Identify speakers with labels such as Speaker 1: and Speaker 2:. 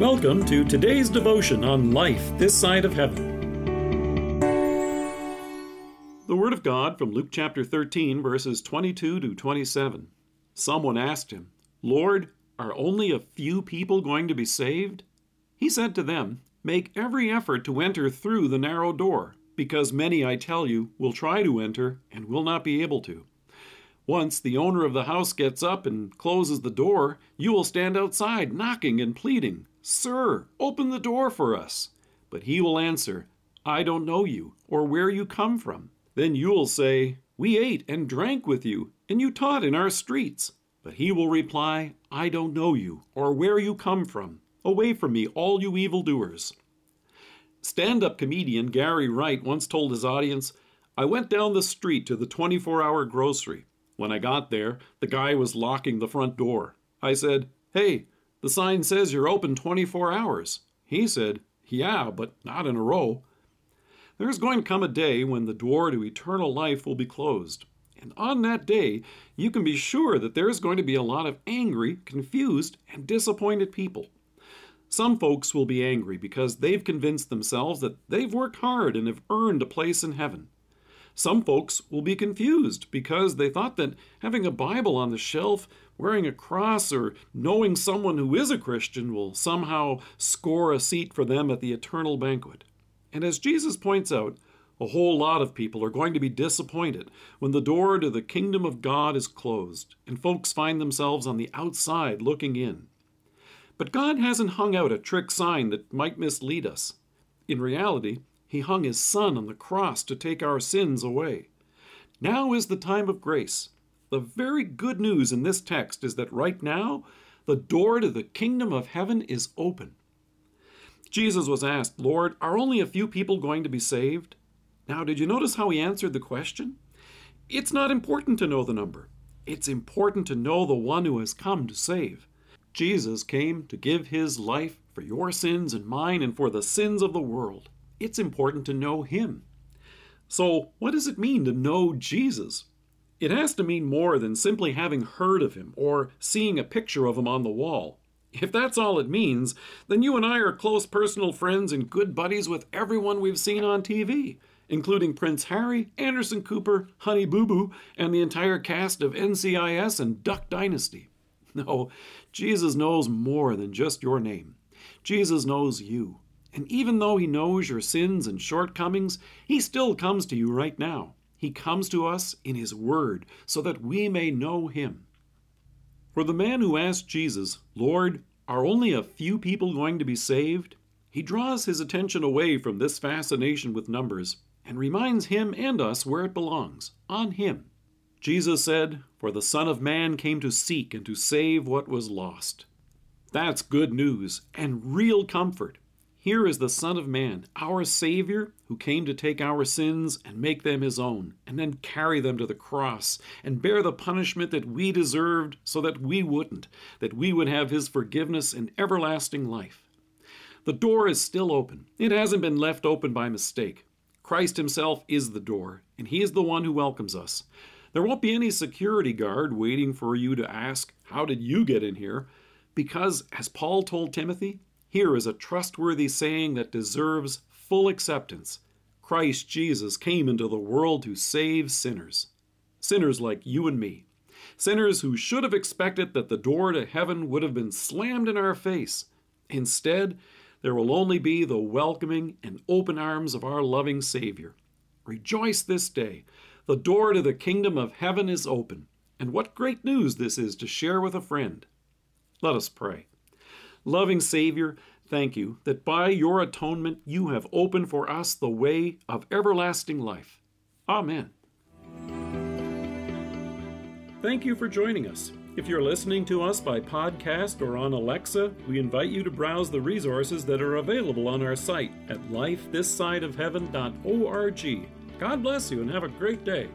Speaker 1: Welcome to today's devotion on life this side of heaven. The Word of God from Luke chapter 13, verses 22 to 27. Someone asked him, Lord, are only a few people going to be saved? He said to them, Make every effort to enter through the narrow door, because many, I tell you, will try to enter and will not be able to. Once the owner of the house gets up and closes the door, you will stand outside, knocking and pleading, Sir, open the door for us. But he will answer, I don't know you, or where you come from. Then you will say, We ate and drank with you, and you taught in our streets. But he will reply, I don't know you, or where you come from. Away from me, all you evildoers. Stand up comedian Gary Wright once told his audience, I went down the street to the 24 hour grocery. When I got there, the guy was locking the front door. I said, Hey, the sign says you're open 24 hours. He said, Yeah, but not in a row. There's going to come a day when the door to eternal life will be closed. And on that day, you can be sure that there's going to be a lot of angry, confused, and disappointed people. Some folks will be angry because they've convinced themselves that they've worked hard and have earned a place in heaven. Some folks will be confused because they thought that having a Bible on the shelf, wearing a cross, or knowing someone who is a Christian will somehow score a seat for them at the eternal banquet. And as Jesus points out, a whole lot of people are going to be disappointed when the door to the kingdom of God is closed and folks find themselves on the outside looking in. But God hasn't hung out a trick sign that might mislead us. In reality, he hung his Son on the cross to take our sins away. Now is the time of grace. The very good news in this text is that right now, the door to the kingdom of heaven is open. Jesus was asked, Lord, are only a few people going to be saved? Now, did you notice how he answered the question? It's not important to know the number. It's important to know the one who has come to save. Jesus came to give his life for your sins and mine and for the sins of the world it's important to know Him. So, what does it mean to know Jesus? It has to mean more than simply having heard of Him or seeing a picture of Him on the wall. If that's all it means, then you and I are close personal friends and good buddies with everyone we've seen on TV, including Prince Harry, Anderson Cooper, Honey Boo Boo, and the entire cast of NCIS and Duck Dynasty. No, Jesus knows more than just your name. Jesus knows you. And even though He knows your sins and shortcomings, He still comes to you right now. He comes to us in His Word so that we may know Him. For the man who asked Jesus, Lord, are only a few people going to be saved? He draws his attention away from this fascination with numbers and reminds him and us where it belongs on Him. Jesus said, For the Son of Man came to seek and to save what was lost. That's good news and real comfort here is the Son of Man, our Savior, who came to take our sins and make them his own, and then carry them to the cross and bear the punishment that we deserved so that we wouldn't, that we would have his forgiveness and everlasting life. The door is still open. It hasn't been left open by mistake. Christ himself is the door, and he is the one who welcomes us. There won't be any security guard waiting for you to ask, How did you get in here? Because, as Paul told Timothy, here is a trustworthy saying that deserves full acceptance Christ Jesus came into the world to save sinners. Sinners like you and me. Sinners who should have expected that the door to heaven would have been slammed in our face. Instead, there will only be the welcoming and open arms of our loving Savior. Rejoice this day. The door to the kingdom of heaven is open. And what great news this is to share with a friend. Let us pray. Loving Savior, thank you that by your atonement you have opened for us the way of everlasting life. Amen. Thank you for joining us. If you're listening to us by podcast or on Alexa, we invite you to browse the resources that are available on our site at lifethissideofheaven.org. God bless you and have a great day.